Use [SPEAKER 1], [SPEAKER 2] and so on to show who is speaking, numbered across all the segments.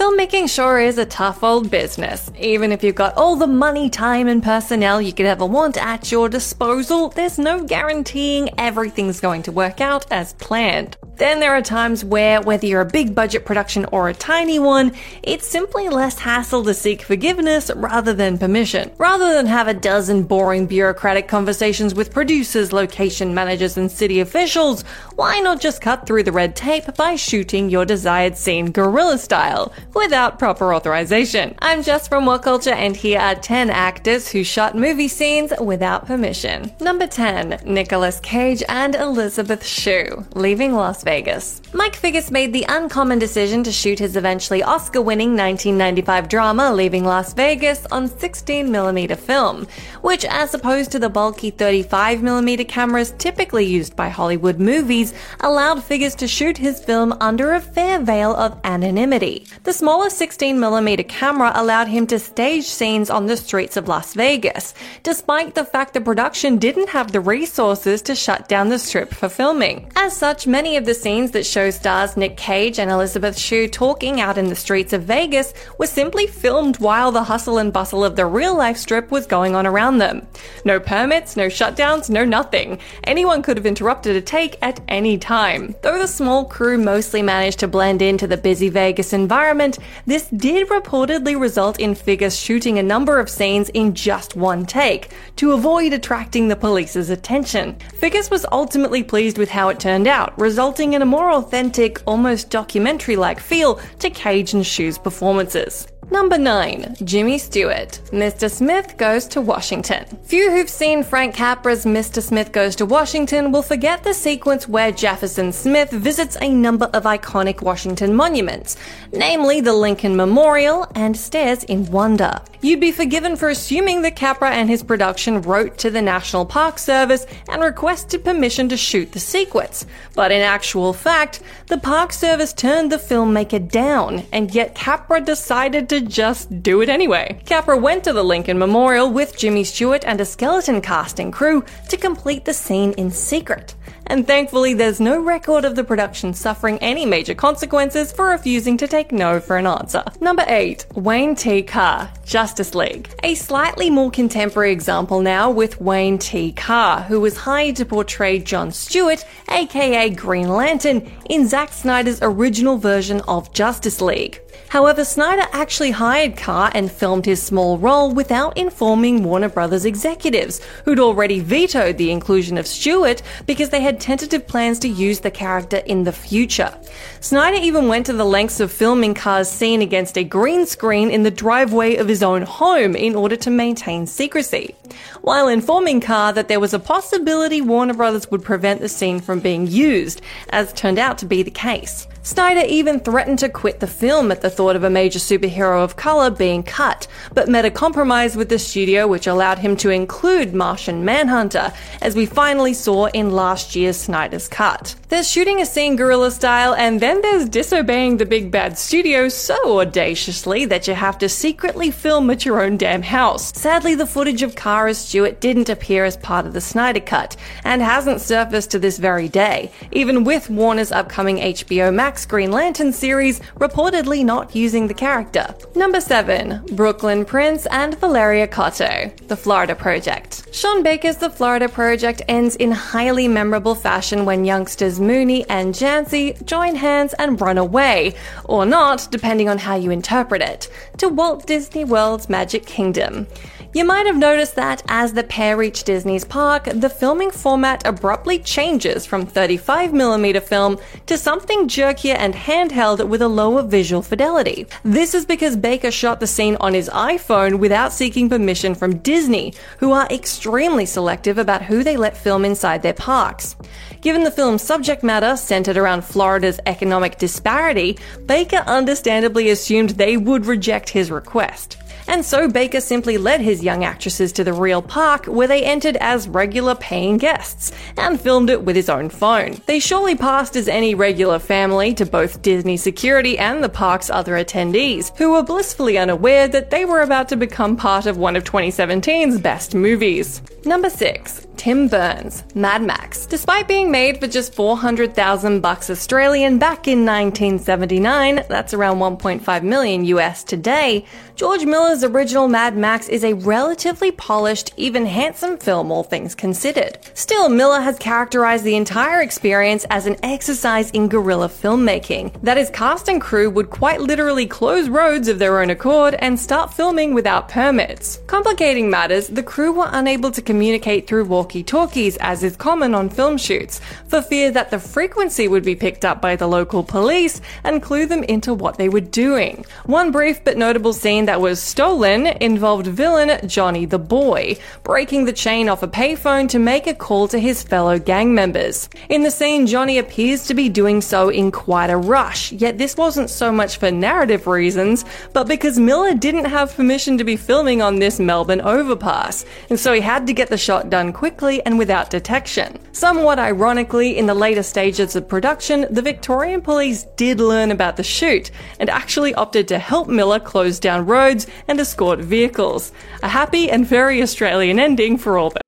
[SPEAKER 1] Filmmaking sure is a tough old business. Even if you've got all the money, time, and personnel you could ever want at your disposal, there's no guaranteeing everything's going to work out as planned. Then there are times where, whether you're a big budget production or a tiny one, it's simply less hassle to seek forgiveness rather than permission. Rather than have a dozen boring bureaucratic conversations with producers, location managers, and city officials, why not just cut through the red tape by shooting your desired scene guerrilla style, without proper authorization? I'm Jess from WhatCulture, and here are 10 actors who shot movie scenes without permission. Number 10, Nicolas Cage and Elizabeth Shue, leaving Las Vegas. Vegas. Mike Figgis made the uncommon decision to shoot his eventually Oscar winning 1995 drama Leaving Las Vegas on 16mm film, which, as opposed to the bulky 35mm cameras typically used by Hollywood movies, allowed Figgis to shoot his film under a fair veil of anonymity. The smaller 16mm camera allowed him to stage scenes on the streets of Las Vegas, despite the fact the production didn't have the resources to shut down the strip for filming. As such, many of the scenes that show stars Nick Cage and Elizabeth Shue talking out in the streets of Vegas were simply filmed while the hustle and bustle of the real life strip was going on around them. No permits, no shutdowns, no nothing. Anyone could have interrupted a take at any time. Though the small crew mostly managed to blend into the busy Vegas environment, this did reportedly result in Figgis shooting a number of scenes in just one take to avoid attracting the police's attention. Figgis was ultimately pleased with how it turned out, resulting in a more authentic, almost documentary like feel to Cage and Shue's performances. Number 9. Jimmy Stewart. Mr. Smith Goes to Washington. Few who've seen Frank Capra's Mr. Smith Goes to Washington will forget the sequence where Jefferson Smith visits a number of iconic Washington monuments, namely the Lincoln Memorial and stares in wonder. You'd be forgiven for assuming that Capra and his production wrote to the National Park Service and requested permission to shoot the sequence. But in actual fact, the Park Service turned the filmmaker down, and yet Capra decided to just do it anyway. Capra went to the Lincoln Memorial with Jimmy Stewart and a skeleton casting crew to complete the scene in secret and thankfully there's no record of the production suffering any major consequences for refusing to take no for an answer. Number 8. Wayne T. Carr, Justice League. A slightly more contemporary example now with Wayne T. Carr, who was hired to portray John Stewart, aka Green Lantern, in Zack Snyder's original version of Justice League. However, Snyder actually hired Carr and filmed his small role without informing Warner Brothers executives, who'd already vetoed the inclusion of Stewart because they had tentative plans to use the character in the future. Snyder even went to the lengths of filming Carr's scene against a green screen in the driveway of his own home in order to maintain secrecy, while informing Carr that there was a possibility Warner Brothers would prevent the scene from being used, as turned out to be the case. Snyder even threatened to quit the film at the thought of a major superhero of color being cut, but met a compromise with the studio which allowed him to include Martian Manhunter, as we finally saw in last year's Snyder's cut. There's shooting a scene guerrilla style, and then there's disobeying the big bad studio so audaciously that you have to secretly film at your own damn house. Sadly, the footage of Kara Stewart didn't appear as part of the Snyder Cut, and hasn't surfaced to this very day, even with Warner's upcoming HBO Max Green Lantern series reportedly not using the character. Number 7. Brooklyn Prince and Valeria Cotto, The Florida Project. Sean Baker's The Florida Project ends in highly memorable fashion when youngsters Mooney and Jancey join hands and run away, or not, depending on how you interpret it, to Walt Disney World's Magic Kingdom. You might have noticed that as the pair reach Disney's park, the filming format abruptly changes from 35mm film to something jerkier and handheld with a lower visual fidelity. This is because Baker shot the scene on his iPhone without seeking permission from Disney, who are extremely selective about who they let film inside their parks. Given the film's subject matter centered around Florida's economic disparity, Baker understandably assumed they would reject his request and so Baker simply led his young actresses to the real park where they entered as regular paying guests and filmed it with his own phone. They surely passed as any regular family to both Disney security and the park's other attendees, who were blissfully unaware that they were about to become part of one of 2017's best movies. Number 6. Tim Burns, Mad Max. Despite being made for just 400,000 bucks Australian back in 1979, that's around 1.5 million US today, George Miller's original Mad Max is a relatively polished, even handsome film, all things considered. Still, Miller has characterized the entire experience as an exercise in guerrilla filmmaking. That his cast and crew would quite literally close roads of their own accord and start filming without permits. Complicating matters, the crew were unable to communicate through walkie talkies, as is common on film shoots, for fear that the frequency would be picked up by the local police and clue them into what they were doing. One brief but notable scene that was stolen involved villain Johnny the Boy, breaking the chain off a payphone to make a call to his fellow gang members. In the scene, Johnny appears to be doing so in quite a rush, yet this wasn't so much for narrative reasons, but because Miller didn't have permission to be filming on this Melbourne overpass, and so he had to get the shot done quickly and without detection. Somewhat ironically, in the later stages of production, the Victorian police did learn about the shoot and actually opted to help Miller close down roads and escort vehicles. A happy and very Australian ending for all them.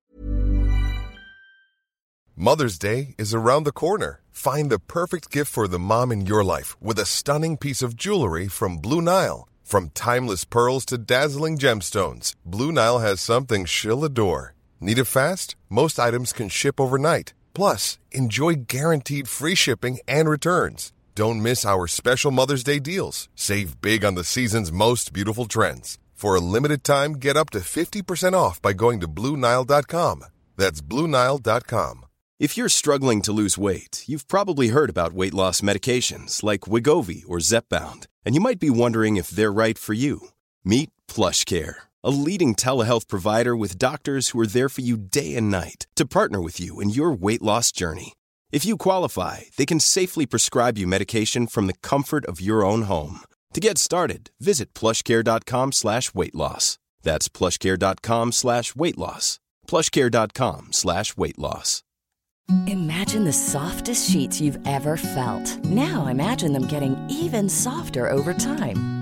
[SPEAKER 2] Mother's Day is around the corner. Find the perfect gift for the mom in your life with a stunning piece of jewelry from Blue Nile. From timeless pearls to dazzling gemstones, Blue Nile has something she'll adore. Need it fast? Most items can ship overnight. Plus, enjoy guaranteed free shipping and returns. Don't miss our special Mother's Day deals. Save big on the season's most beautiful trends. For a limited time, get up to 50% off by going to Bluenile.com. That's Bluenile.com.
[SPEAKER 3] If you're struggling to lose weight, you've probably heard about weight loss medications like Wegovy or Zepbound, and you might be wondering if they're right for you. Meet PlushCare, a leading telehealth provider with doctors who are there for you day and night to partner with you in your weight loss journey. If you qualify, they can safely prescribe you medication from the comfort of your own home. To get started, visit plushcare.com slash weight loss. That's plushcare.com slash weight loss. Plushcare.com slash weight loss.
[SPEAKER 4] Imagine the softest sheets you've ever felt. Now imagine them getting even softer over time.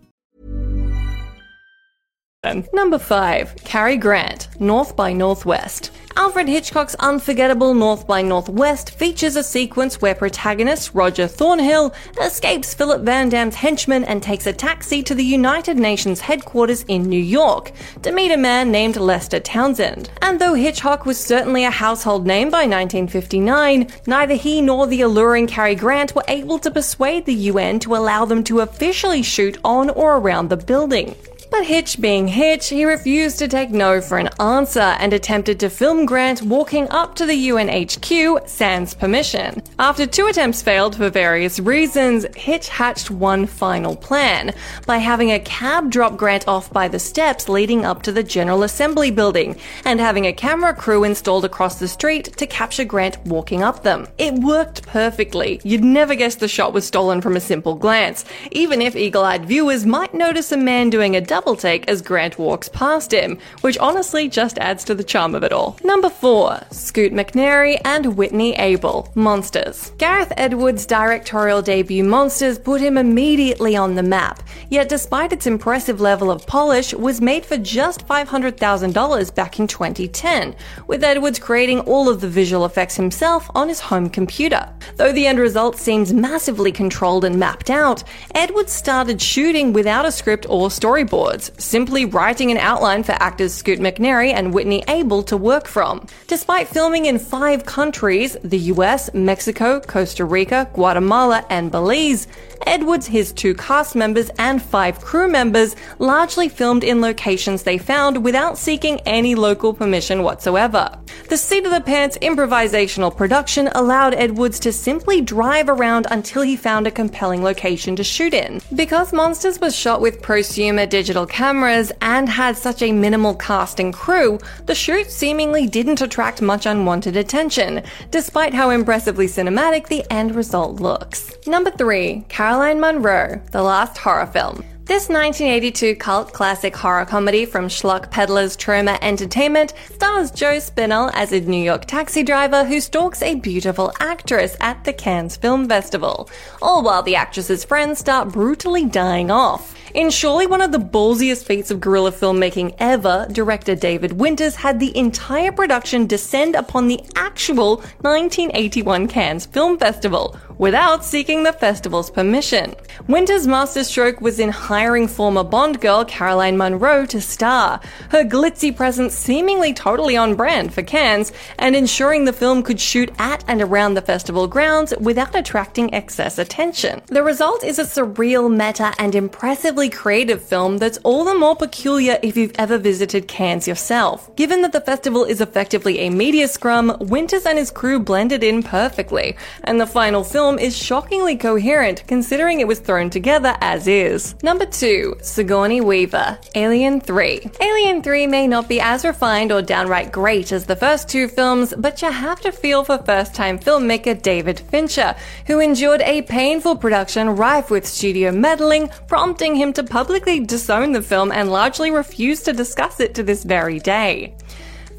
[SPEAKER 1] Number 5. Cary Grant, North by Northwest. Alfred Hitchcock's unforgettable North by Northwest features a sequence where protagonist Roger Thornhill escapes Philip Vandamm's henchmen and takes a taxi to the United Nations headquarters in New York to meet a man named Lester Townsend. And though Hitchcock was certainly a household name by 1959, neither he nor the alluring Cary Grant were able to persuade the UN to allow them to officially shoot on or around the building. But Hitch being Hitch, he refused to take no for an answer and attempted to film Grant walking up to the UNHQ sans permission. After two attempts failed for various reasons, Hitch hatched one final plan by having a cab drop Grant off by the steps leading up to the General Assembly building and having a camera crew installed across the street to capture Grant walking up them. It worked perfectly. You'd never guess the shot was stolen from a simple glance, even if eagle eyed viewers might notice a man doing a double double take as Grant walks past him, which honestly just adds to the charm of it all. Number 4. Scoot McNairy and Whitney Able, Monsters. Gareth Edwards' directorial debut Monsters put him immediately on the map, yet despite its impressive level of polish, was made for just $500,000 back in 2010, with Edwards creating all of the visual effects himself on his home computer. Though the end result seems massively controlled and mapped out, Edwards started shooting without a script or storyboard simply writing an outline for actors Scoot McNairy and Whitney Able to work from. Despite filming in five countries the US, Mexico, Costa Rica, Guatemala, and Belize Edwards, his two cast members, and five crew members largely filmed in locations they found without seeking any local permission whatsoever. The seat of the pants improvisational production allowed Edwards to simply drive around until he found a compelling location to shoot in. Because Monsters was shot with prosumer digital cameras and had such a minimal cast and crew, the shoot seemingly didn't attract much unwanted attention, despite how impressively cinematic the end result looks. Number 3. Caroline Munro, the last horror film. This 1982 cult classic horror comedy from schlock peddlers Troma Entertainment stars Joe Spinell as a New York taxi driver who stalks a beautiful actress at the Cannes Film Festival, all while the actress's friends start brutally dying off. In surely one of the ballsiest feats of guerrilla filmmaking ever, director David Winters had the entire production descend upon the actual 1981 Cannes Film Festival without seeking the festival's permission. Winters' masterstroke was in hiring former Bond girl Caroline Munro to star, her glitzy presence seemingly totally on brand for Cannes, and ensuring the film could shoot at and around the festival grounds without attracting excess attention. The result is a surreal, meta, and impressively creative film that's all the more peculiar if you've ever visited Cannes yourself. Given that the festival is effectively a media scrum, Winters and his crew blended in perfectly, and the final film is shockingly coherent considering it was thrown together as is. Number 2. Sigourney Weaver, Alien 3. Alien 3 may not be as refined or downright great as the first two films, but you have to feel for first time filmmaker David Fincher, who endured a painful production rife with studio meddling, prompting him to publicly disown the film and largely refuse to discuss it to this very day.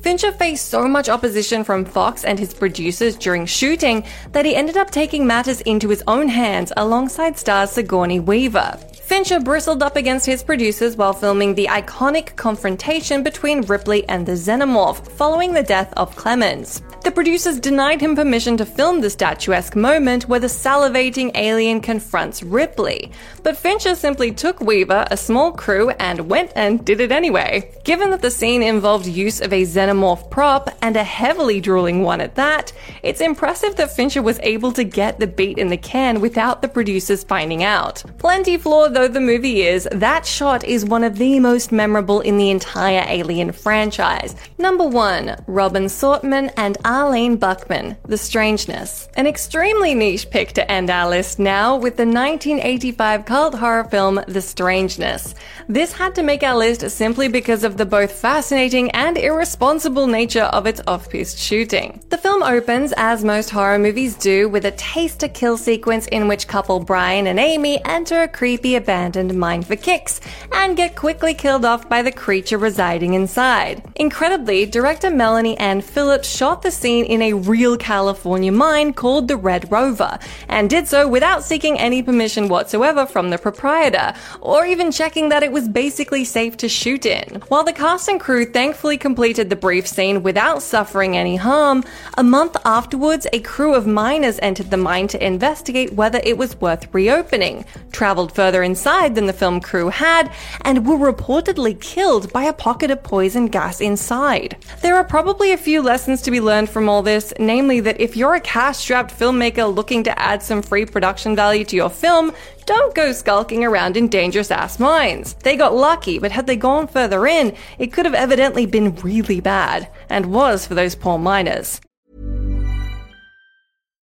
[SPEAKER 1] Fincher faced so much opposition from Fox and his producers during shooting that he ended up taking matters into his own hands alongside stars Sigourney Weaver. Fincher bristled up against his producers while filming the iconic confrontation between Ripley and the Xenomorph following the death of Clemens. The producers denied him permission to film the statuesque moment where the salivating alien confronts Ripley, but Fincher simply took Weaver, a small crew, and went and did it anyway. Given that the scene involved use of a xenomorph prop, and a heavily drooling one at that, it's impressive that Fincher was able to get the beat in the can without the producers finding out. Plenty flawed though the movie is, that shot is one of the most memorable in the entire Alien franchise. Number 1. Robin Sortman and Arlene Buckman, The Strangeness. An extremely niche pick to end our list now with the 1985 cult horror film The Strangeness. This had to make our list simply because of the both fascinating and irresponsible nature of its off-piste shooting. The film opens, as most horror movies do, with a taste to kill sequence in which couple Brian and Amy enter a creepy abandoned mine for kicks and get quickly killed off by the creature residing inside. Incredibly, director Melanie Anne Phillips shot the scene in a real California mine called the Red Rover, and did so without seeking any permission whatsoever from the proprietor, or even checking that it was basically safe to shoot in. While the cast and crew thankfully completed the brief scene without suffering any harm, a month afterwards, a crew of miners entered the mine to investigate whether it was worth reopening, traveled further inside than the film crew had, and were reportedly killed by a pocket of poison gas inside. There are probably a few lessons to be learned from all this, namely that if you're a cash strapped filmmaker looking to add some free production value to your film, don't go skulking around in dangerous ass mines. They got lucky, but had they gone further in, it could have evidently been really bad, and was for those poor miners.